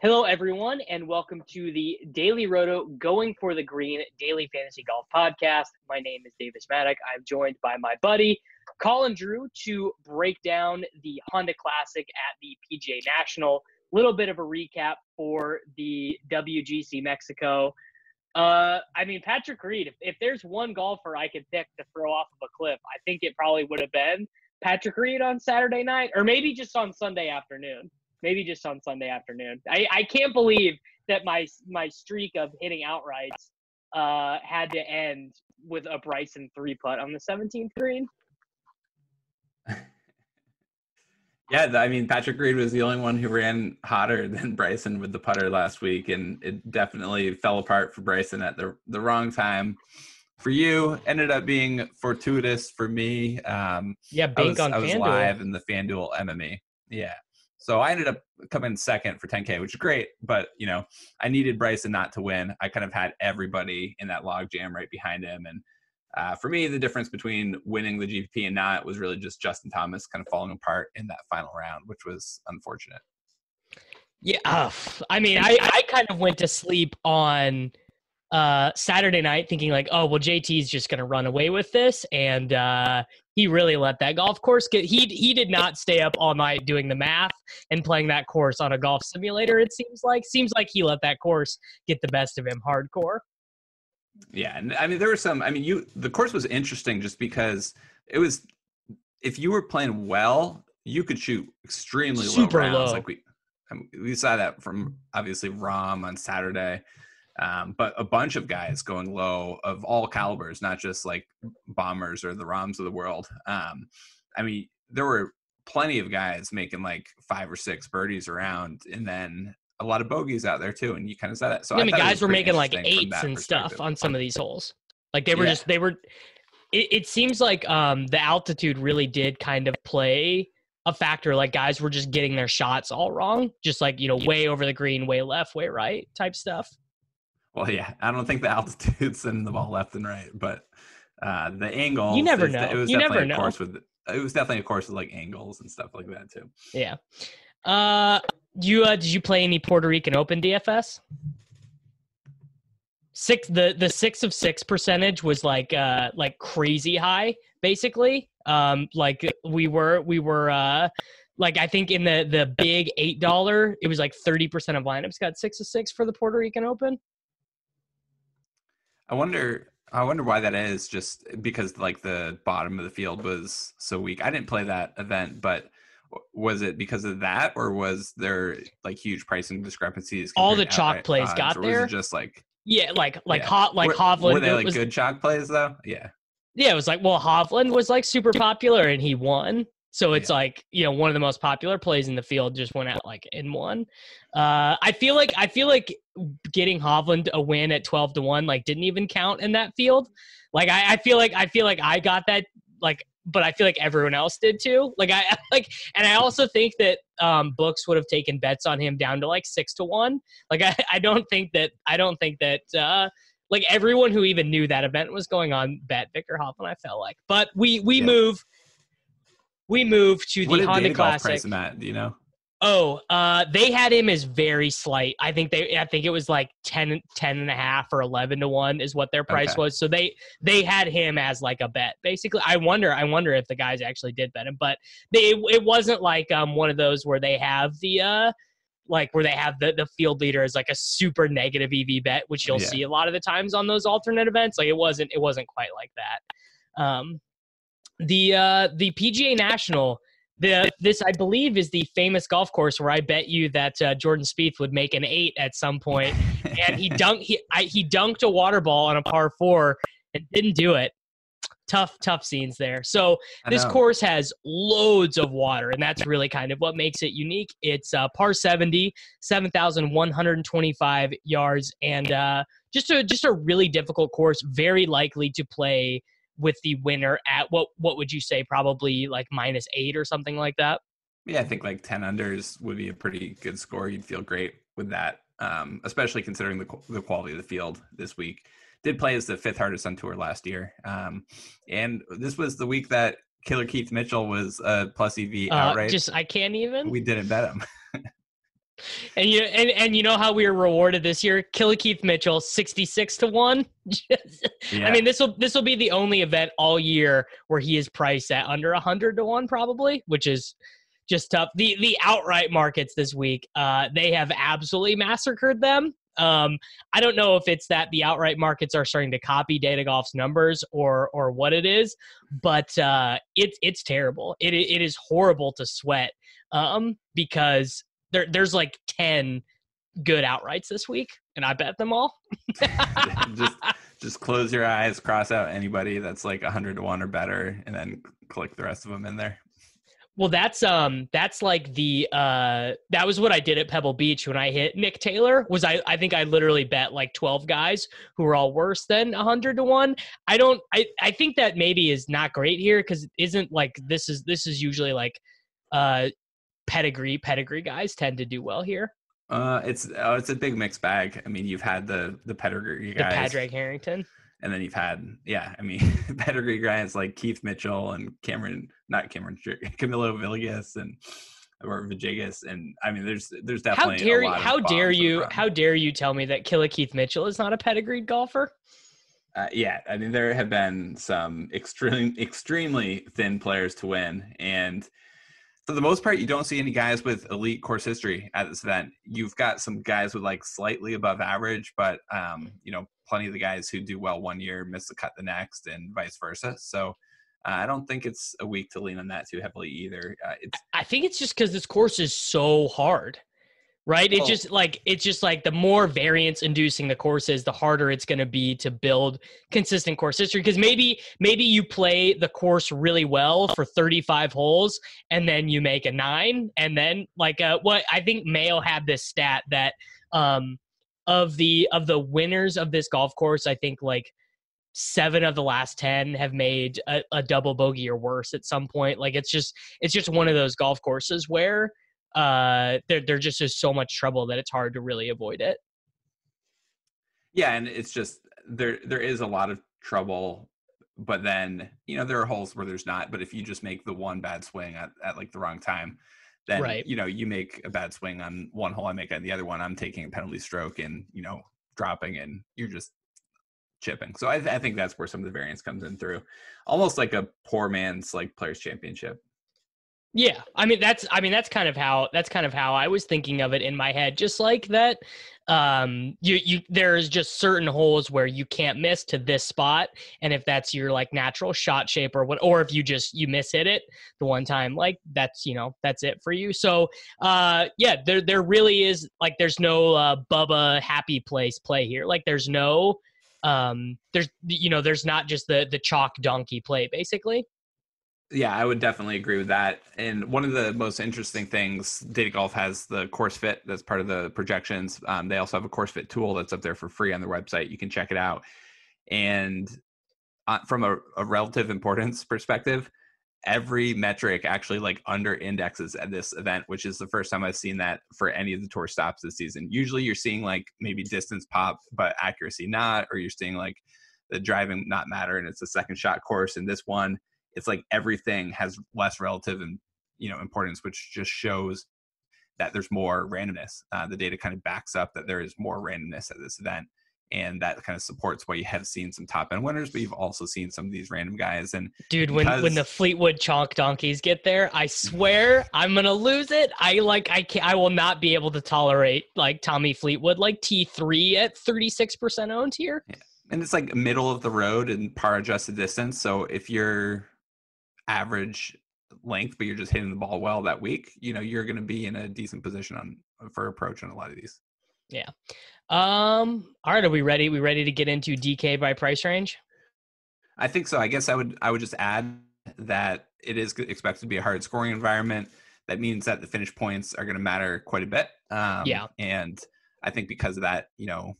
Hello, everyone, and welcome to the Daily Roto Going for the Green Daily Fantasy Golf Podcast. My name is Davis Maddock. I'm joined by my buddy Colin Drew to break down the Honda Classic at the PGA National. Little bit of a recap for the WGC Mexico. Uh, I mean, Patrick Reed. If, if there's one golfer I could pick to throw off of a cliff, I think it probably would have been Patrick Reed on Saturday night, or maybe just on Sunday afternoon maybe just on Sunday afternoon. I, I can't believe that my my streak of hitting outrights uh, had to end with a Bryson three putt on the 17th green. yeah, I mean Patrick Reed was the only one who ran hotter than Bryson with the putter last week, and it definitely fell apart for Bryson at the the wrong time. For you, ended up being fortuitous for me. Um, yeah, bank I was, on I was FanDuel. live in the FanDuel MME. Yeah, so I ended up coming second for 10K, which is great. But, you know, I needed Bryson not to win. I kind of had everybody in that log jam right behind him. And uh, for me, the difference between winning the GPP and not was really just Justin Thomas kind of falling apart in that final round, which was unfortunate. Yeah, uh, I mean, I, I kind of went to sleep on uh, Saturday night thinking like, oh well, JT's just gonna run away with this, and uh, he really let that golf course get. He he did not stay up all night doing the math and playing that course on a golf simulator. It seems like seems like he let that course get the best of him hardcore. Yeah, and I mean there were some. I mean, you the course was interesting just because it was. If you were playing well, you could shoot extremely Super low rounds. low. Like we, I mean, we saw that from obviously Rahm on Saturday. Um, but a bunch of guys going low of all calibers, not just like bombers or the Rahms of the world. Um, I mean, there were plenty of guys making like five or six birdies around, and then a lot of bogeys out there too. And you kind of said that. So I mean, guys were making like eights and stuff on some of these holes. Like they were Yeah. just they were. It, it seems like um, the altitude really did kind of play a factor. Like guys were just getting their shots all wrong, just like you know, way over the green, way left, way right type stuff. Well, yeah, I don't think the altitude sending the ball left and right, but uh, the angle. You never It know. was You definitely never a know. course with. It was definitely a course with like angles and stuff like that too. Yeah. Uh, you uh, did you play any Puerto Rican Open DFS? Six the the six of six percentage was like uh like crazy high basically. Um, like we were we were uh like I think in the the big eight dollar it was like thirty percent of lineups got six of six for the Puerto Rican Open. I wonder. I wonder why that is. Just because like the bottom of the field was so weak. I didn't play that event, but was it because of that, or was there like huge pricing discrepancies? All the chalk outright plays odds, got there? just like Yeah, like like Yeah. hot like were, Hovland Were they like was, good chalk plays though? Yeah. Yeah, it was like, well, Hovland was like super popular and he won. So it's like, you know, one of the most popular plays in the field just went out like in one. Uh, I feel like I feel like getting Hovland a win at twelve to one like didn't even count in that field. Like I, I feel like I feel like I got that like but I feel like everyone else did too. Like I like and I also think that um books would have taken bets on him down to like six to one. Like I, I don't think that I don't think that uh like everyone who even knew that event was going on bet Viktor Hovland. I felt like, but we we Yeah. move, we move to What the did Honda Classic. price him at? Do you know? Oh, uh, they had him as very slight. I think they, I think it was like 10, 10 and a half or 11 to one is what their price Okay. was. So they, they had him as like a bet basically. I wonder, I wonder if the guys actually did bet him, but they, it wasn't like, um, one of those where they have the, uh, like where they have the, the field leader as like a super negative EV bet, which you'll Yeah. see a lot of the times on those alternate events. Like it wasn't, it wasn't quite like that. Um, the, uh, the PGA National, the this I believe is the famous golf course where I bet you that uh, Jordan Spieth would make an eight at some point, and he dunked he I, he dunked a water ball on a par four and didn't do it. tough, tough scenes there. So this course has loads of water, and that's really kind of what makes it unique. It's uh, par 70, 7,125 yards, and uh, just a just a really difficult course. Very likely to play with the winner at what what would you say? Probably like minus eight or something like that. Yeah, I think like 10 unders would be a pretty good score. You'd feel great with that, um, especially considering the, the quality of the field this week. Did play as the fifth hardest on tour last year. Um, and this was the week that Killer Keith Mitchell was a plus EV Uh, outright. just I can't even. we didn't bet him. And you and, and you know how we were rewarded this year? Killer Keith Mitchell, sixty six to one. Yeah. I mean, this will this will be the only event all year where he is priced at under hundred to one, probably, which is just tough. The the outright markets this week, uh, they have absolutely massacred them. Um, I don't know if it's that the outright markets are starting to copy Data Golf's numbers or or what it is, but uh, it's it's terrible. It it is horrible to sweat um, because there there's like ten good outrights this week, and I bet them all. just just close your eyes, cross out anybody that's like 100 to 1 or better, and then click the rest of them in there. Well, that's um that's like the uh that was what I did at Pebble Beach when I hit Nick Taylor. Was I I think I literally bet like 12 guys who were all worse than 100 to 1. I don't I I think that maybe is not great here cuz isn't like this is this is usually like uh pedigree pedigree guys tend to do well here. Uh, it's oh, it's a big mixed bag. I mean, you've had the the pedigree guys, The Padraig Harrington. and then you've had yeah. I mean, pedigree guys like Keith Mitchell and Cameron, not Cameron, Camilo Villegas and or Vajigas, and I mean, there's there's How definitely dare a you how dare you how dare you tell me that Killer Keith Mitchell is not a pedigreed golfer? Uh, yeah, I mean there have been some extreme, extremely thin players to win, and for the most part, you don't see any guys with elite course history at this event. You've got some guys with like slightly above average, but um, you know, plenty of the guys who do well one year miss the cut the next, and vice versa. So uh, I don't think it's a week to lean on that too heavily either. Uh, it's I think it's just because this course is so hard, right? It's Well- just like it's just like the more variance inducing the course is, the harder it's going to be to build consistent course history. Because maybe maybe you play the course really well for 35 holes, and then you make a nine, and then like uh, what I think Mayo had this stat that um of the of the winners of this golf course, I think like seven of the last 10 have made a, a double bogey or worse at some point like it's just it's just one of those golf courses where uh there, there just is so much trouble that it's hard to really avoid it yeah, and it's just there there is a lot of trouble, but then you know there are holes where there's not. But if you just make the one bad swing at, at like the wrong time, then Right. you know you make a bad swing on one hole, I make on the other one. I'm taking a penalty stroke and you know dropping, and you're just chipping. So I, I think that's where some of the variance comes in through, almost like a poor man's like players championship. Yeah i mean that's i mean that's kind of how that's kind of how i was thinking of it in my head just like that um you you there's just certain holes where you can't miss to this spot and if that's your like natural shot shape or what or if you just you miss hit it the one time like that's you know that's it for you. So uh yeah there there really is like there's no uh bubba happy place play here like there's no um there's you know there's not just the the chalk donkey play basically Yeah, I would definitely agree with that. And one of the most interesting things, Data Golf has the course fit that's part of the projections. Um, they also have a course fit tool that's up there for free on their website. You can check it out. And uh, from a, a relative importance perspective, every metric actually like under indexes at this event, which is the first time I've seen that for any of the tour stops this season. Usually you're seeing like maybe distance pop, but accuracy not, or you're seeing like the driving not matter and it's a second shot course. And this one, it's like everything has less relative and you know importance, which just shows that there's more randomness. Uh, the data kind of backs up that there is more randomness at this event, and that kind of supports why you have seen some top end winners, but you've also seen some of these random guys. And Dude, when when the Fleetwood chalk donkeys get there, I swear I'm gonna lose it. I like I can I will not be able to tolerate like Tommy Fleetwood like T three at 36 percent owned here. and it's like middle of the road and par adjusted distance. So if you're average length, but you're just hitting the ball well that week, you know you're going to be in a decent position on for approach on a lot of these. Yeah. Um, all right, are we ready? We ready to get into DK by price range? I think so. I guess I would I would just add that it is expected to be a hard scoring environment. That means that the finish points are going to matter quite a bit. Um, Yeah. and I think because of that, you know,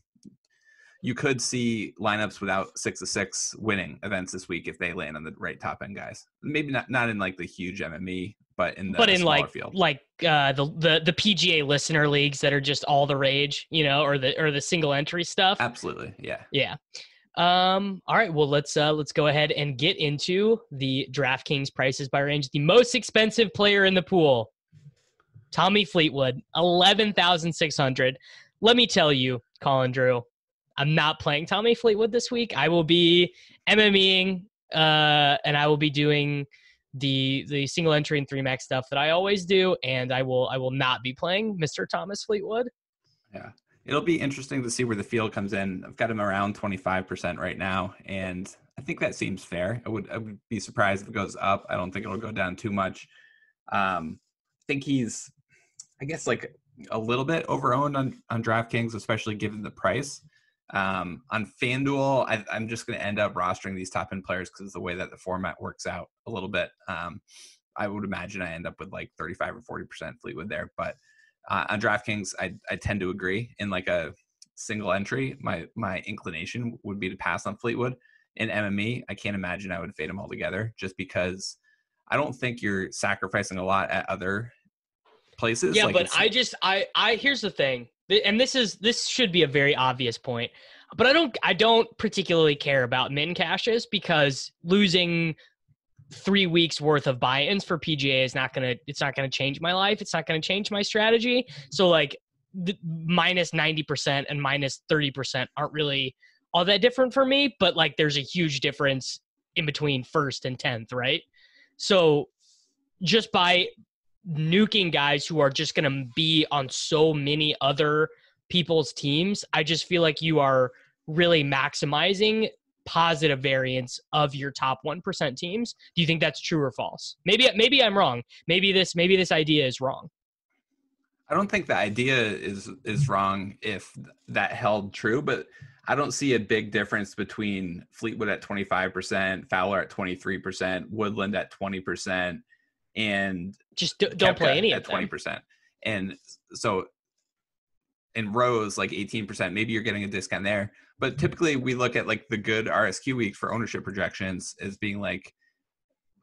you could see lineups without six of six winning events this week if they land on the right top end guys. Maybe not not in like the huge MME, but in the but in like field. like uh, the the the PGA listener leagues that are just all the rage, you know, or the or the single entry stuff. Absolutely, yeah. Yeah. Um, all right. Well, let's uh, let's go ahead and get into the DraftKings prices by range. The most expensive player in the pool, Tommy Fleetwood, eleven thousand six hundred. Let me tell you, Colin Drew, I'm not playing Tommy Fleetwood this week. I will be MMEing, uh, and I will be doing the the single entry and three max stuff that I always do, and I will I will not be playing Mr. Thomas Fleetwood. Yeah, it'll be interesting to see where the field comes in. I've got him around 25% right now, and I think that seems fair. I would I would be surprised if it goes up. I don't think it'll go down too much. Um, I think he's, I guess, like a little bit overowned on on DraftKings, especially given the price. Um, on FanDuel, I, I'm just going to end up rostering these top end players because the way that the format works out a little bit. Um, I would imagine I end up with like 35 or 40 percent Fleetwood there, but uh, on DraftKings, I, I tend to agree. In like a single entry, my my inclination would be to pass on Fleetwood. In MME, I can't imagine I would fade them all together just because I don't think you're sacrificing a lot at other places. yeah Like, but i just i i here's the thing th- and this is this should be a very obvious point but i don't i don't particularly care about min cashes because losing three weeks worth of buy-ins for pga is not gonna it's not gonna change my life. It's not gonna change my strategy. So like minus 90% and minus 30% aren't really all that different for me but like there's a huge difference in between first and 10th right? So just by nuking guys who are just going to be on so many other people's teams, I just feel like you are really maximizing positive variance of your top 1% teams. Do you think that's true or false? Maybe maybe I'm wrong. Maybe this maybe this idea is wrong. I don't think the idea is is wrong if that held true, but I don't see a big difference between Fleetwood at 25%, Fowler at 23%, Woodland at 20%, and Just do, don't play any at of them. 20%. And so in rows like 18%, maybe you're getting a discount there. But typically we look at like the good RSQ week for ownership projections as being like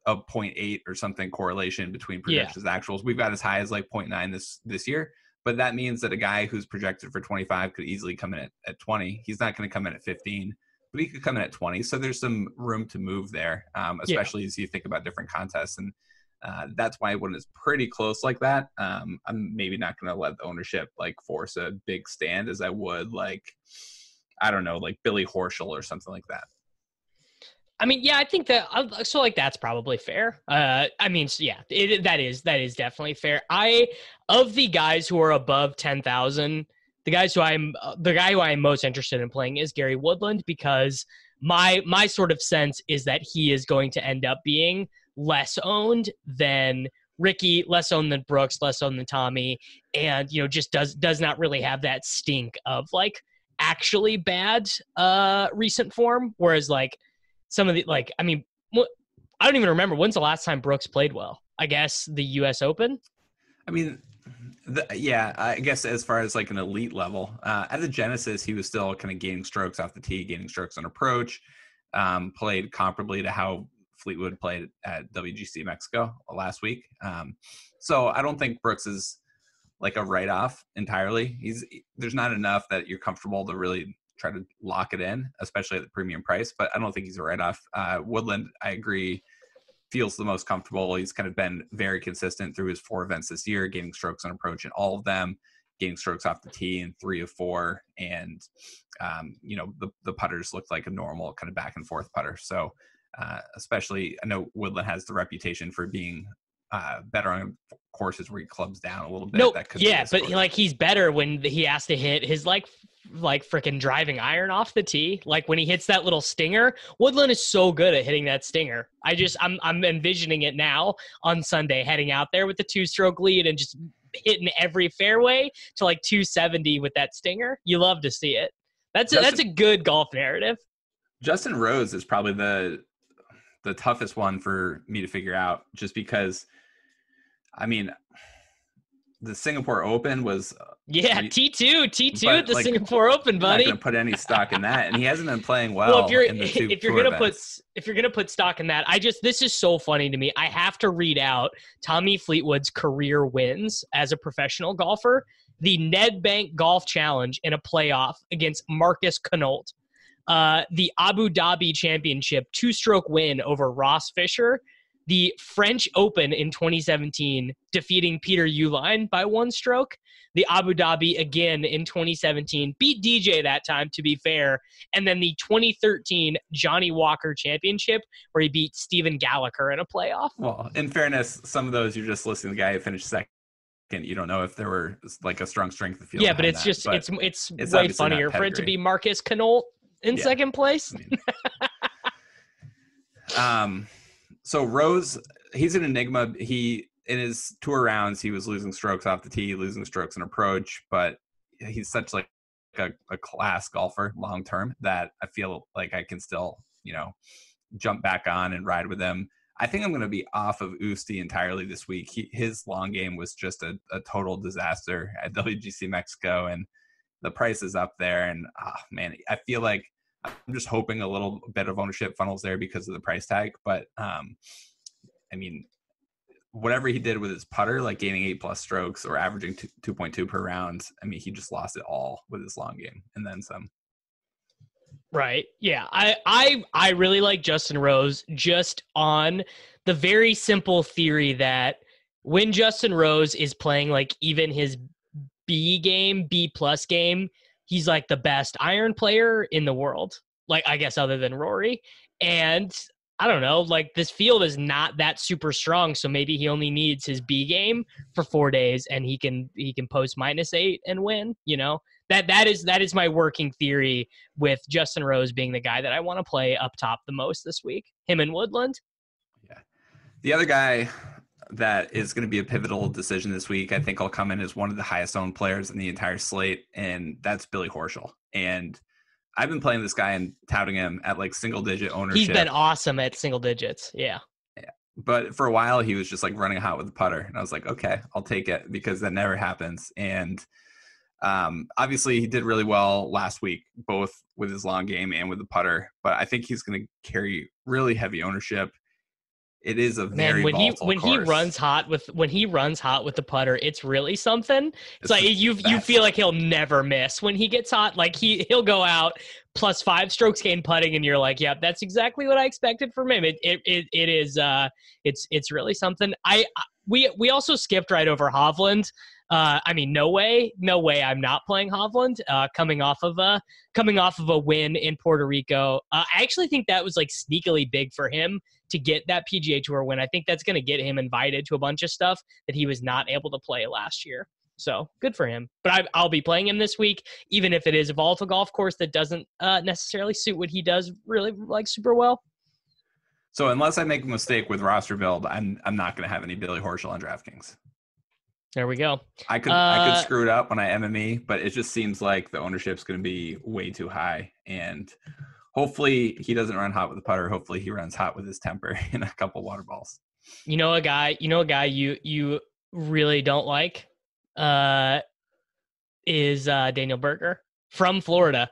a 0.8 or something correlation between Yeah. projections and actuals. We've got as high as like 0.9 this this year. But that means that a guy who's projected for 25 could easily come in at, at 20. He's not going to come in at 15, but he could come in at 20. So there's some room to move there, um, Yeah. especially as you think about different contests. And uh, that's why when it's pretty close like that, um, I'm maybe not going to let the ownership like force a big stand as I would like, I don't know, like Billy Horschel or something like that. I mean, yeah, I think that so. Like, that's probably fair. Uh, I mean, yeah, it, that is that is definitely fair. I of the guys who are above ten thousand, the guys who I'm uh, the guy who I'm most interested in playing is Gary Woodland because my my sort of sense is that he is going to end up being less owned than Ricky, less owned than Brooks, less owned than Tommy, and you know just does does not really have that stink of like actually bad uh recent form. Whereas like some of the like I mean I don't even remember when's the last time Brooks played well. I guess the U.S. Open. I mean, the, yeah, I guess as far as like an elite level, uh, at the Genesis, he was still kind of gaining strokes off the tee, gaining strokes on approach. Um, played comparably to how Fleetwood played at WGC Mexico last week. Um, so I don't think Brooks is like a write off entirely. He's there's not enough that you're comfortable to really try to lock it in, especially at the premium price. But I don't think he's a write off. Uh, Woodland, I agree feels the most comfortable. He's kind of been very consistent through his four events this year, gaining strokes on approach in all of them, gaining strokes off the tee in three of four, and um, you know the the putters looked like a normal kind of back and forth putter. So uh, especially, I know Woodland has the reputation for being uh, better on courses where he clubs down a little bit. No, That could yeah, but course. like he's better when he has to hit his like like freaking driving iron off the tee. Like when he hits that little stinger, Woodland is so good at hitting that stinger. I just I'm I'm envisioning it now on Sunday, heading out there with the two stroke lead and just hitting every fairway to like 270 with that stinger. You love to see it. That's a, That's- that's a good golf narrative. Justin Rose is probably the the toughest one for me to figure out, just because. I mean, the Singapore Open was uh, Yeah, T two, T two the like, Singapore Open, buddy. I'm not to put any stock in that, and he hasn't been playing well. Well, if you're in the two if you're gonna put if you're gonna put stock in that, I just this is so funny to me. I have to read out Tommy Fleetwood's career wins as a professional golfer. The Nedbank Golf Challenge in a playoff against Marcus Kinhult. Uh, the Abu Dhabi Championship two-stroke win over Ross Fisher. The French Open in 2017, defeating Peter Uihlein by one stroke. The Abu Dhabi again in 2017, beat DJ that time, to be fair, and then the 2013 Johnnie Walker Championship, where he beat Stephen Gallacher in a playoff. well, in fairness, some of those you're just listening to the guy who finished second. You don't know if there were like a strong strength of field. yeah, but it's that, just but it's it's, it's way funnier for it to be Marcus Kinhult in Yeah. second place. I mean- um, so Rose, he's an enigma. He in his tour rounds, he was losing strokes off the tee, losing strokes in approach, but he's such like a, a class golfer long term that I feel like I can still, you know, jump back on and ride with him. I think I'm going to be off of Usti entirely this week. He, his long game was just a, a total disaster at WGC Mexico, and the price is up there. And ah, man, I feel like I'm just hoping a little bit of ownership funnels there because of the price tag. But um, I mean, whatever he did with his putter, like gaining eight plus strokes or averaging 2.2 per round, I mean, he just lost it all with his long game and then some. Right. Yeah. I I I really like Justin Rose just on the very simple theory that when Justin Rose is playing like even his B game, B plus game, he's like the best iron player in the world. Like I guess other than Rory. And I don't know, like this field is not that super strong, so maybe he only needs his B game for 4 days and he can he can post minus 8 and win, you know. That that is that is my working theory with Justin Rose being the guy that I want to play up top the most this week. Him and Woodland. Yeah. The other guy that is going to be a pivotal decision this week, I think, I'll come in as one of the highest owned players in the entire slate, and that's Billy Horschel. And I've been playing this guy and touting him at like single digit ownership. He's been awesome at single digits. Yeah. but for a while he was just like running hot with the putter and i was like okay i'll take it because that never happens and um, obviously he did really well last week both with his long game and with the putter but i think he's going to carry really heavy ownership it is a very Man, when he when he runs hot with when he runs hot with the putter, it's really something. It's, It's like you you feel like he'll never miss when he gets hot. Like he he'll go out plus five strokes gain putting, and you're like, yep, that's exactly what I expected from him. It it it, it is uh it's it's really something. I I- we we also skipped right over Hovland. Uh, I mean, no way, no way. I'm not playing Hovland. Uh, coming off of a coming off of a win in Puerto Rico, uh, I actually think that was like sneakily big for him to get that PGA Tour win. I think that's going to get him invited to a bunch of stuff that he was not able to play last year. So good for him. But I, I'll be playing him this week, even if it is a volatile golf course that doesn't uh, necessarily suit what he does really like super well. so unless i make a mistake with roster build i'm i'm not going to have any billy horschel on draftkings There we go. I could I Uh, could screw it up when I MME, but it just seems like the ownership's going to be way too high, and hopefully he doesn't run hot with the putter. Hopefully he runs hot with his temper and a couple water balls. You know a guy. You know a guy you you really don't like. Uh, is uh, Daniel Berger from Florida,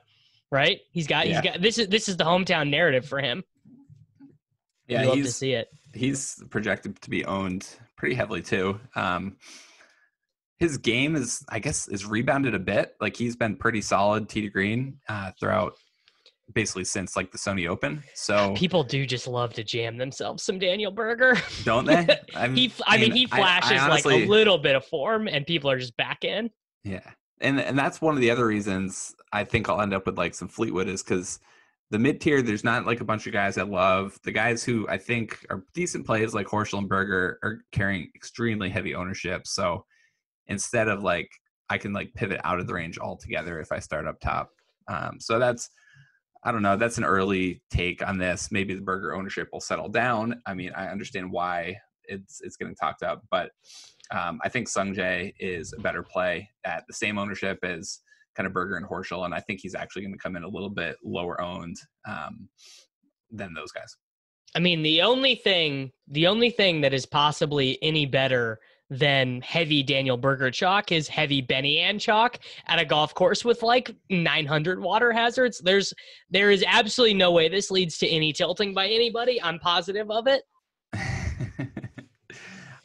right? He's got Yeah. he's got this is this is the hometown narrative for him. Yeah, you love to he's see it. he's projected to be owned pretty heavily too. Um, his game is, I guess, is rebounded a bit. Like he's been pretty solid tee to green uh, throughout, basically since like the Sony Open. So People do just love to jam themselves some Daniel Berger. don't they? I'm- he, f- I mean, he I- I flashes like a little bit of form, and people are just back in. Yeah. And and that's one of the other reasons I think I'll end up with like some Fleetwood is because the mid tier, there's not like a bunch of guys I love. The guys who I think are decent plays like Horschel and Berger are carrying extremely heavy ownership. So instead of like I can like pivot out of the range altogether if I start up top. Um, so that's I don't know. That's an early take on this. Maybe the Berger ownership will settle down. I mean, I understand why it's it's getting talked up, but um, I think Sung Jae is a better play at the same ownership as kind of Berger and Horschel, and I think he's actually going to come in a little bit lower owned um, than those guys. I mean, the only thing, the only thing that is possibly any better than heavy Daniel Berger chalk is heavy Benny An chalk at a golf course with like 900 water hazards. There's there is absolutely no way this leads to any tilting by anybody. I'm positive of it.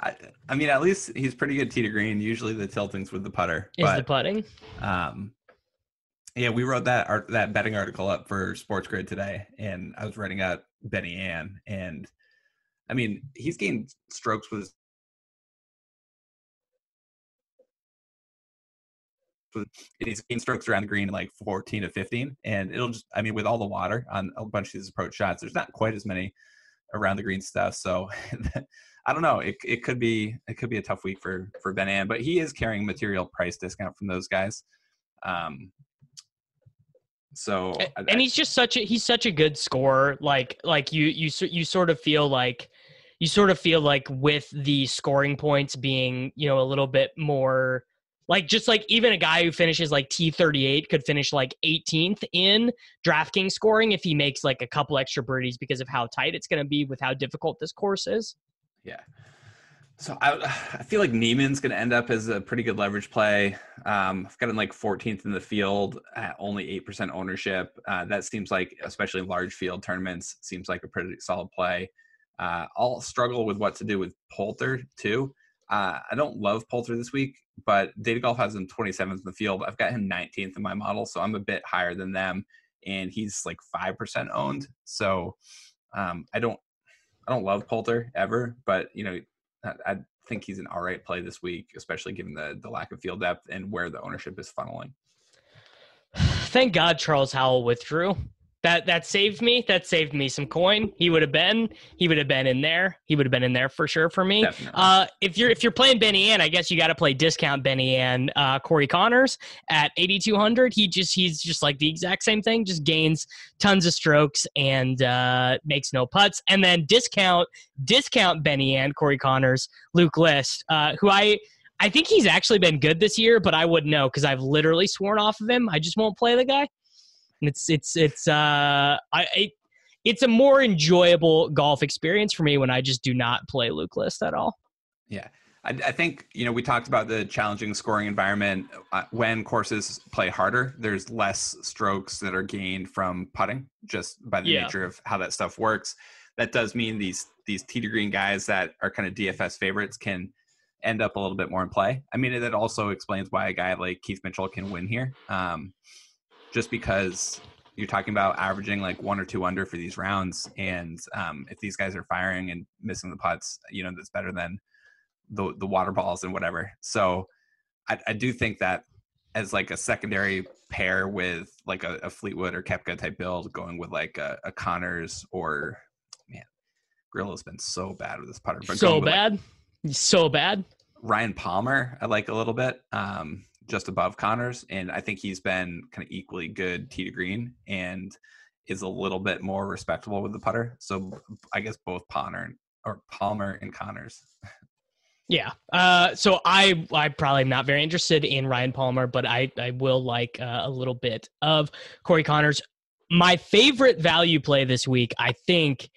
I, I mean, at least he's pretty good tee to green. Usually the tilting's with the putter. Is but, the putting? Um, yeah, we wrote that art, that betting article up for Sports Grid today, and I was writing out Benny An, and I mean, he's gained strokes with he's gained strokes around the green like 14 to 15 and it'll just i mean with all the water on a bunch of these approach shots there's not quite as many around the green stuff so i don't know it, it could be it could be a tough week for for ben An, but he is carrying material price discount from those guys um so and, I, he's just such a he's such a good scorer like like you you you sort of feel like you sort of feel like with the scoring points being you know a little bit more like just like even a guy who finishes like T38 could finish like 18th in DraftKings scoring if he makes like a couple extra birdies because of how tight it's going to be with how difficult this course is. Yeah. So I, I feel like Niemann's going to end up as a pretty good leverage play. Um, I've got him like 14th in the field at only 8% ownership. Uh, that seems like, especially large field tournaments, seems like a pretty solid play. Uh, I'll struggle with what to do with Poulter too. Uh, I don't love Poulter this week, but Data Golf has him 27th in the field. I've got him 19th in my model, so I'm a bit higher than them, and he's like five percent owned. So um, I don't I don't love Poulter ever, but you know I, I think he's an all right play this week, especially given the the lack of field depth and where the ownership is funneling. Thank God Charles Howell withdrew that that saved me. That saved me some coin. He would have been he would have been in there. He would have been in there for sure for me. Uh, if you're if you're playing Benny An, I guess you got to play discount Benny An. Uh, Corey Conners at 8200. He just he's just like the exact same thing. Just gains tons of strokes and uh, makes no putts. And then discount discount Benny Ann, Corey Conners, Luke List, uh, who I. I think he's actually been good this year, but I wouldn't know because I've literally sworn off of him. I just won't play the guy it's it's it's uh I it, it's a more enjoyable golf experience for me when I just do not play Luke List at all. Yeah. I, I think you know we talked about the challenging scoring environment. Uh, when courses play harder, there's less strokes that are gained from putting, just by the yeah. nature of how that stuff works. That does mean these these tee to green guys that are kind of DFS favorites can end up a little bit more in play. I mean, that also explains why a guy like Keith Mitchell can win here. Um, just because you're talking about averaging like one or two under for these rounds, and um, if these guys are firing and missing the putts, you know that's better than the the water balls and whatever. So I, I do think that as like a secondary pair with like a, a Fleetwood or Koepka type build, going with like a, a Conners or man, Grillo's been so bad with this putter. But so bad, like, so bad. Ryan Palmer, I like a little bit. Um, just above Conners, and I think he's been kind of equally good tee to green and is a little bit more respectable with the putter. So I guess both Palmer or Palmer and Conners. Yeah. Uh, so I I probably am not very interested in Ryan Palmer, but I I will like uh, a little bit of Corey Conners. My favorite value play this week, I think,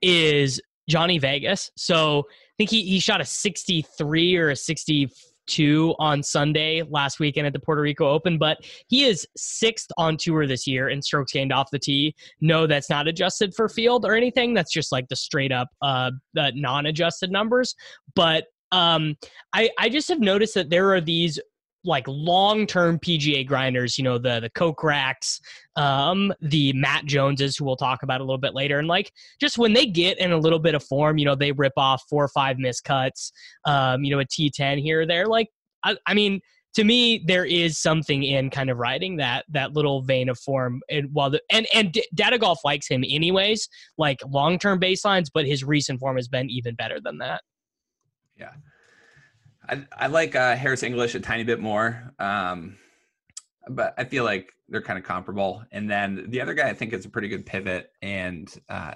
is Johnny Vegas. So I think he he shot a 63 or a 64 two on Sunday last weekend at the Puerto Rico Open, but he is sixth on tour this year in strokes gained off the tee. No, that's not adjusted for field or anything. That's just like the straight up uh, the non-adjusted numbers. But um, I I just have noticed that there are these like long-term PGA grinders, you know, the the Kokraks, um, the Matt Joneses, who we'll talk about a little bit later, and like just when they get in a little bit of form, you know, they rip off four or five miscuts, um, you know, a T10 here or there. Like, I, I mean, to me, there is something in kind of riding that that little vein of form, and while the and and Data Golf likes him anyways, like long-term baselines, but his recent form has been even better than that. Yeah. I, I like uh, Harris English a tiny bit more, um, but I feel like they're kind of comparable. And then the other guy, I think, is a pretty good pivot. And uh,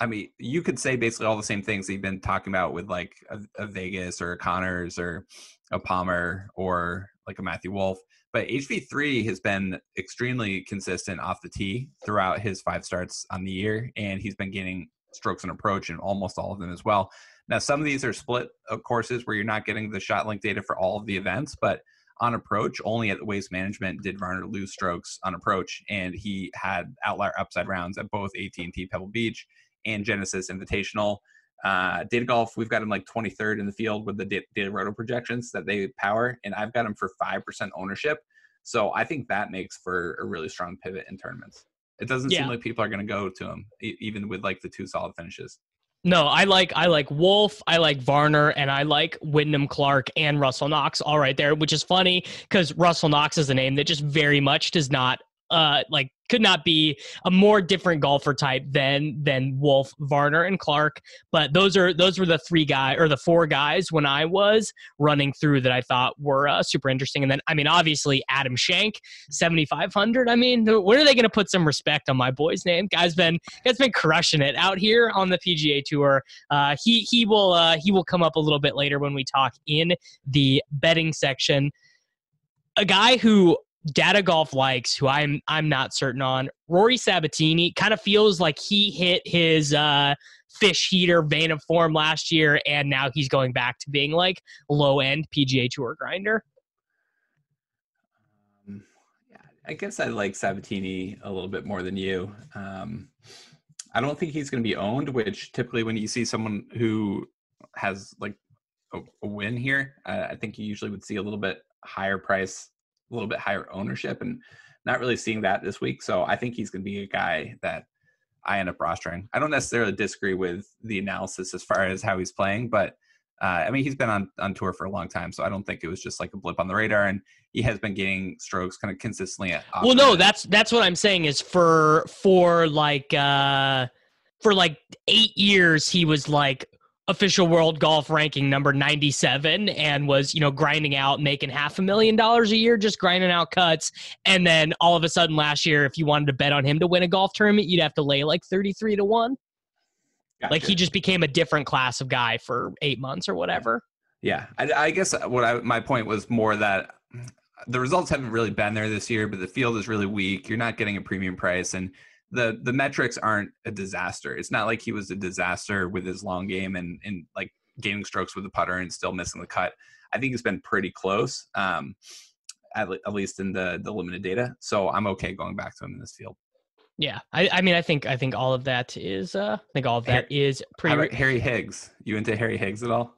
I mean, you could say basically all the same things that you've been talking about with like a, a Vegas or a Conners or a Palmer or like a Matthew Wolff. But HV3 has been extremely consistent off the tee throughout his five starts on the year, and he's been getting strokes and approach in almost all of them as well. Now, some of these are split uh, courses where you're not getting the shot link data for all of the events, but on approach, only at the Waste Management did Varner lose strokes on approach, and he had outlier upside rounds at both AT&T Pebble Beach and Genesis Invitational. Uh, data golf, we've got him like 23rd in the field with the data, data roto projections that they power, and I've got him for 5% ownership. So I think that makes for a really strong pivot in tournaments. It doesn't Yeah. seem like people are going to go to him, even with like the two solid finishes. No, I like I like Wolff, I like Varner, and I like Wyndham Clark and Russell Knox all right there, which is funny because Russell Knox is a name that just very much does not uh like could not be a more different golfer type than than Wolff, Varner, and Clark. But those are those were the three guy or the four guys when I was running through that I thought were uh, super interesting. And then I mean obviously Adam Schenk, seventy five hundred. I mean, when are they going to put some respect on my boy's name? Guy's been guy's been crushing it out here on the PGA Tour. Uh, he he will uh, he will come up a little bit later when we talk in the betting section. A guy who Data Golf likes, who I'm I'm not certain on. Rory Sabatini kind of feels like he hit his uh, fish heater vein of form last year, and now he's going back to being like low end PGA Tour grinder. Um, yeah, I guess I like Sabatini a little bit more than you. Um, I don't think he's going to be owned, which typically when you see someone who has like a, a win here, uh, I think you usually would see a little bit higher price, a little bit higher ownership, and not really seeing that this week. So I think he's going to be a guy that I end up rostering. I don't necessarily disagree with the analysis as far as how he's playing, but uh, I mean, he's been on, on tour for a long time, so I don't think it was just like a blip on the radar. And he has been getting strokes kind of consistently. Well, no, that's that's what I'm saying is for for like uh for like 8 years he was like official world golf ranking number 97 and was, you know, grinding out making half a million dollars a year just grinding out cuts and then all of a sudden last year if you wanted to bet on him to win a golf tournament, you'd have to lay like 33 to 1. Like he just became a different class of guy for 8 months or whatever. Yeah, I, I guess what I my point was more that the results haven't really been there this year, but the field is really weak. You're not getting a premium price, and the the metrics aren't a disaster. It's not like he was a disaster with his long game and and like gaining strokes with the putter and still missing the cut. I think it's been pretty close, um, at, at least in the the limited data. So I'm okay going back to him in this field. Yeah. I, I mean I think I think all of that is uh I think all of that is How pretty Harry Higgs? You into Harry Higgs at all?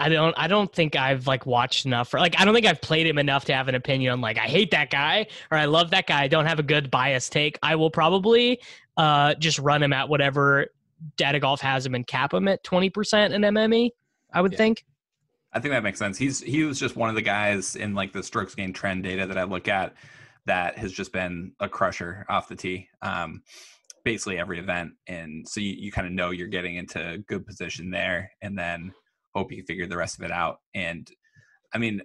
I don't I don't think I've like watched enough for like I don't think I've played him enough to have an opinion on like I hate that guy or I love that guy. I don't have a good bias take. I will probably uh just run him at whatever data golf has him and cap him at 20% in MME, I would Yeah. think. I think that makes sense. He's he was just one of the guys in like the strokes gain trend data that I look at that has just been a crusher off the tee. Um, basically every event, and so you, you kind of know you're getting into good position there, and then hope you figure the rest of it out. And I mean,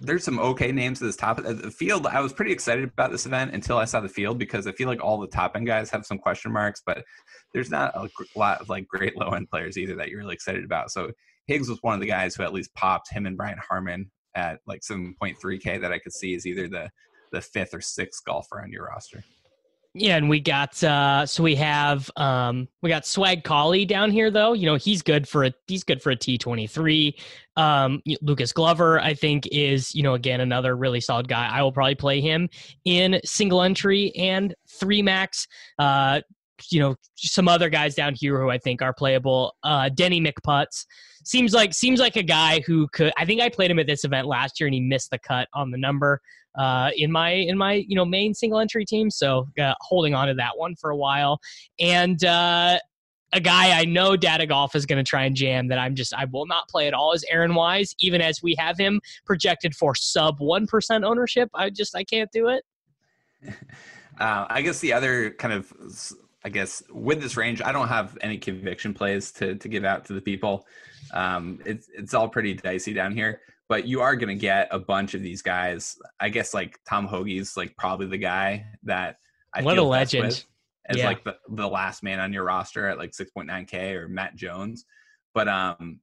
there's some okay names at this top the field. I was pretty excited about this event until I saw the field because I feel like all the top end guys have some question marks, but there's not a lot of like great low end players either that you're really excited about. So Higgs was one of the guys who at least popped him and Brian Harman at like 7.3k that I could see as either the the fifth or sixth golfer on your roster. Yeah, and we got uh so we have um we got Swag Collie down here though. You know, he's good for a he's good for a T23. Um Lucas Glover I think is, you know, again another really solid guy. I will probably play him in single entry and 3 max. Uh you know, some other guys down here who I think are playable. Uh Denny McPutts seems like seems like a guy who could I think I played him at this event last year and he missed the cut on the number uh, in my in my you know main single entry team. So uh, holding on to that one for a while, and uh, a guy I know Data Golf is going to try and jam that I'm just I will not play at all is Aaron Wise. Even as we have him projected for sub one percent ownership, I just I can't do it. Uh, I guess the other kind of, I guess with this range, I don't have any conviction plays to to give out to the people. Um, it's it's all pretty dicey down here, but you are going to get a bunch of these guys. I guess like Tom Hoge's like probably the guy that I What a legend. as Yeah. like the, the last man on your roster at like 6.9k or Matt Jones. But um,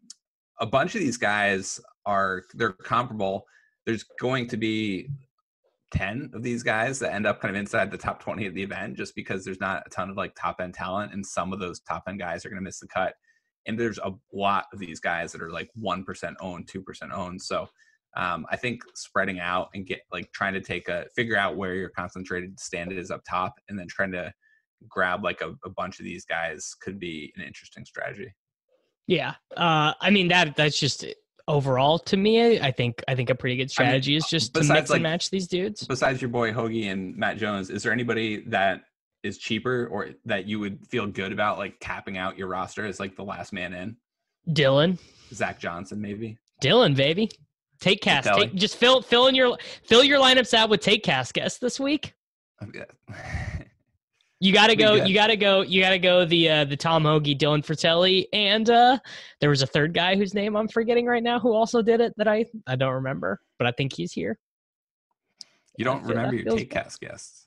a bunch of these guys are they're comparable. There's going to be 10 of these guys that end up kind of inside the top 20 of the event just because there's not a ton of like top end talent and some of those top end guys are going to miss the cut. And there's a lot of these guys that are like 1% owned 2% owned. So um, i think spreading out and get like trying to take a figure out where your concentrated stand is up top and then trying to grab like a, a bunch of these guys could be an interesting strategy. Yeah. Uh, i mean that that's just overall to me i think i think a pretty good strategy I mean, is just to mix like, and match these dudes. besides your boy Hoge and matt jones is there anybody that is cheaper or that you would feel good about like capping out your roster as like the last man in? Dylan. Zach johnson maybe. Dylan baby. Take cast take, just fill fill in your fill your lineups out with take cast guests this week You got to go. You got to go. You got to go. The uh, the Tom Hoge, Dylan Frittelli, and uh, there was a third guy whose name I'm forgetting right now who also did it that I I don't remember, but I think he's here. You don't remember your take cast guests?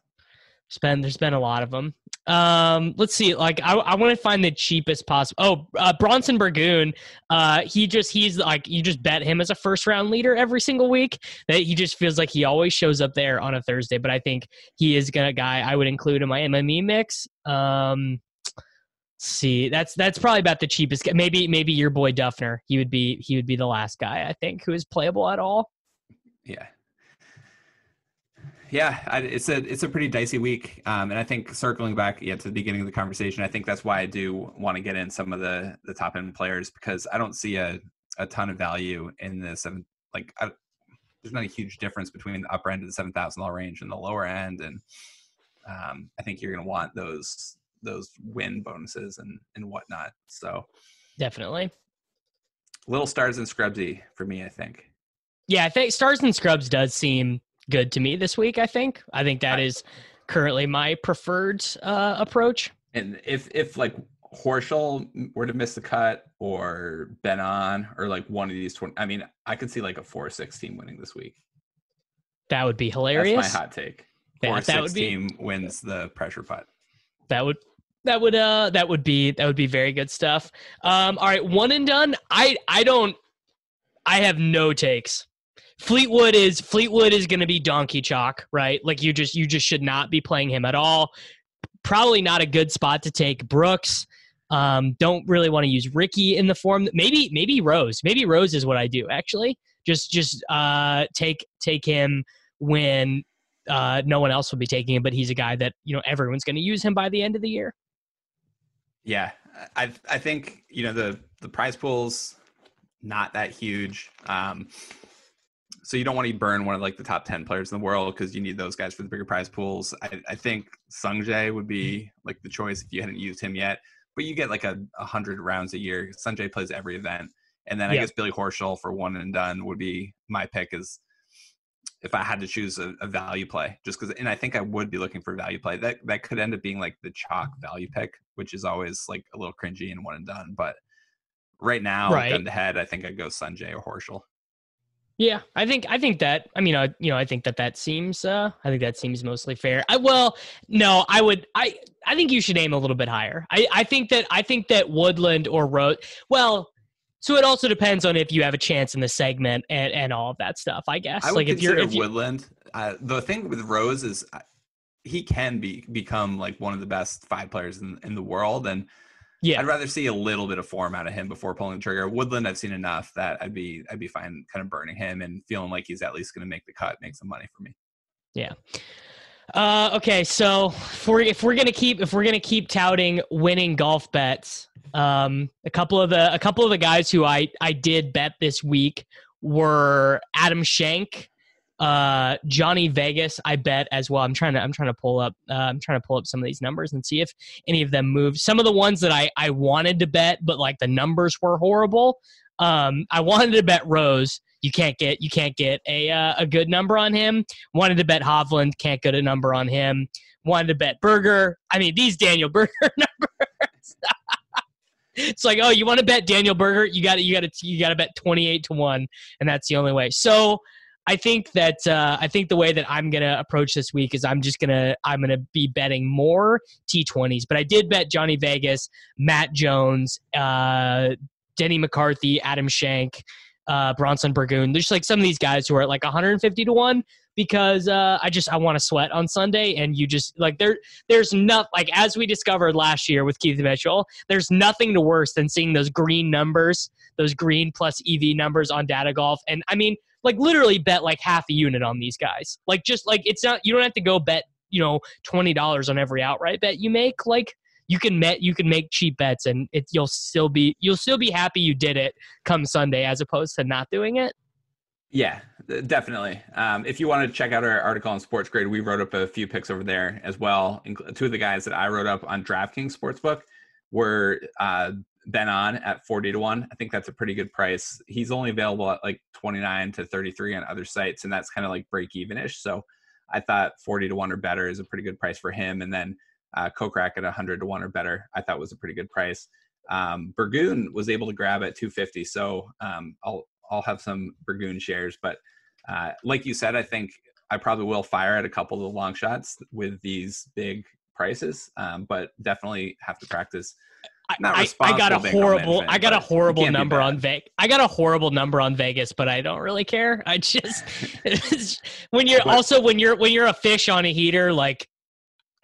Been there's been a lot of them. Um, let's see. Like I, I want to find the cheapest possible. Oh, uh, Bronson Burgoon. Uh, he just he's like you just bet him as a first round leader every single week. That he just feels like he always shows up there on a Thursday. But I think he is gonna guy I would include in my MME mix. Um, see, that's that's probably about the cheapest. Maybe maybe your boy Duffner. He would be he would be the last guy I think who is playable at all. Yeah, yeah, I, it's a it's a pretty dicey week, um, and I think circling back yeah, to the beginning of the conversation, I think that's why I do want to get in some of the the top end players because I don't see a a ton of value in the seven. Like, I, there's not a huge difference between the upper end of the seven thousand dollar range and the lower end, and um, I think you're going to want those those win bonuses and and whatnot. So, definitely, little stars and scrubsy for me. I think. Yeah, I think stars and scrubs does seem good to me this week. I think. I think that is currently my preferred uh, approach. And if if like Horschel were to miss the cut, or Ben An, or like one of these twenty, I mean, I could see like a four six team winning this week. That would be hilarious. That's my hot take. Four that, that would be, team wins the pressure putt. That would that would uh that would be that would be very good stuff. Um, all right, one and done. I I don't. I have no takes. Fleetwood is Fleetwood is going to be donkey chalk, right? Like you just you just should not be playing him at all. Probably not a good spot to take Brooks. Um, don't really want to use Ricky in the form. Maybe maybe Rose. Maybe Rose is what I do actually. Just just uh, take take him when uh, no one else will be taking him, but he's a guy that you know everyone's going to use him by the end of the year. Yeah, I I think you know the the prize pool's not that huge. Um, so you don't want to burn one of like the top 10 players in the world because you need those guys for the bigger prize pools. I, I think Sungjae would mm-hmm. be like the choice if you hadn't used him yet. But you get like a, a hundred rounds a year. Sungjae plays every event. And then I guess Billy Horschel for one and done would be my pick is if I had to choose a, a value play, just because, and I think I would be looking for value play. That that could end up being like the chalk value pick, which is always like a little cringy and one and done. But right now, right. gun to head, I think I'd go Sungjae or Horschel. Yeah, I think I think that I mean, uh, you know, I think that that seems uh I think that seems mostly fair. I well, no, I would I I think you should aim a little bit higher. I I think that I think that Woodland or Rose well, so it also depends on if you have a chance in the segment and and all of that stuff, I guess. I like if you're if you, Woodland, uh, the thing with Rose is uh, he can be become like one of the best five players in in the world and yeah, I'd rather see a little bit of form out of him before pulling the trigger. Woodland, I've seen enough that I'd be I'd be fine kind of burning him and feeling like he's at least going to make the cut, make some money for me. Yeah. Uh, okay, so if we're if we're gonna keep if we're gonna keep touting winning golf bets, um, a couple of the a couple of the guys who I I did bet this week were Adam Schenk uh, Johnny Vegas, I bet as well. I'm trying to I'm trying to pull up uh, I'm trying to pull up some of these numbers and see if any of them moved. Some of the ones that I I wanted to bet, but like the numbers were horrible. Um, I wanted to bet Rose. You can't get you can't get a uh, a good number on him. Wanted to bet Hovland. Can't get a number on him. Wanted to bet Berger. I mean these Daniel Berger numbers. it's like oh you want to bet Daniel Berger you got to you got to you got to bet 28 to 1 and that's the only way. So I think that uh, I think the way that I'm gonna approach this week is I'm just gonna I'm gonna be betting more T20s. But I did bet Johnny Vegas, Matt Jones, uh, Denny McCarthy, Adam Schenk, uh, Bronson Burgoon. There's like some of these guys who are at like 150 to one because uh, I just I want to sweat on Sunday, and you just like there there's not like as we discovered last year with Keith Mitchell, there's nothing to worse than seeing those green numbers, those green plus EV numbers on Data Golf, and I mean like literally bet like half a unit on these guys, like just like it's not you don't have to go bet you know twenty dollars on every outright bet you make, like you can met you can make cheap bets and it you'll still be you'll still be happy you did it come Sunday as opposed to not doing it. Yeah, definitely. Um, if you want to check out our article on Sports Grid, we wrote up a few picks over there as well. Two of the guys that I wrote up on DraftKings Sportsbook were uh, Ben An at 40 to 1. I think that's a pretty good price. He's only available at like 29 to 33 on other sites, and that's kind of like break even ish. So I thought 40 to 1 or better is a pretty good price for him. And then uh, Kokrak at 100 to 1 or better, I thought was a pretty good price. Um, Burgoon was able to grab at 250. So um, I'll, I'll have some Burgoon shares. But uh, like you said, I think I probably will fire at a couple of the long shots with these big prices, um, but definitely have to practice. I, I, got a horrible I got a horrible number on Vegas. I got a horrible number on Vegas, but I don't really care. I just when you're but, also when you're when you're a fish on a heater, like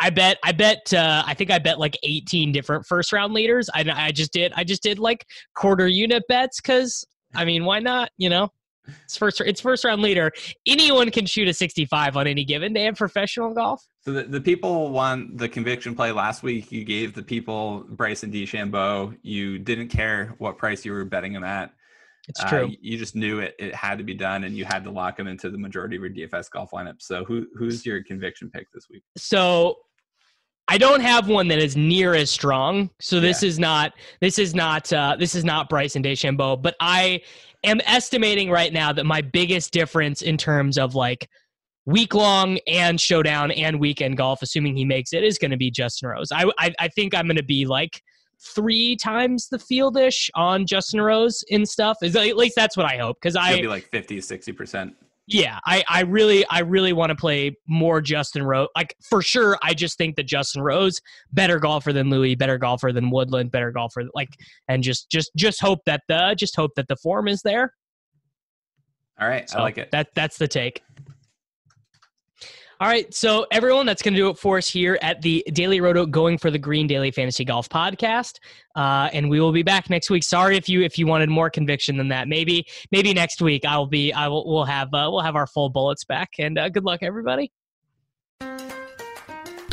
I bet I bet uh, I think I bet like 18 different first round leaders. I I just did I just did like quarter unit bets because I mean why not you know it's first it's first round leader. Anyone can shoot a 65 on any given day in professional golf. So the, the people won the conviction play last week. You gave the people Bryson DeChambeau. You didn't care what price you were betting him at. It's true. Uh, you just knew it, it had to be done, and you had to lock him into the majority of your DFS golf lineup. So, who who's your conviction pick this week? So, I don't have one that is near as strong. So this yeah. is not this is not uh, this is not Bryson DeChambeau. But I am estimating right now that my biggest difference in terms of like week long and showdown and weekend golf, assuming he makes it, is going to be Justin Rose. I, I I think I'm going to be like three times the fieldish on Justin Rose in stuff. Is at least that's what I hope because I be like 50, 60 percent. Yeah, I, I really I really want to play more Justin Rose. Like for sure, I just think that Justin Rose better golfer than Louis, better golfer than Woodland, better golfer like and just just just hope that the just hope that the form is there. All right, so I like it. That that's the take. All right, so everyone, that's going to do it for us here at the Daily Roto Going for the Green Daily Fantasy Golf Podcast, uh, and we will be back next week. Sorry if you if you wanted more conviction than that. Maybe maybe next week I'll be I will we'll have uh, we'll have our full bullets back. And uh, good luck, everybody.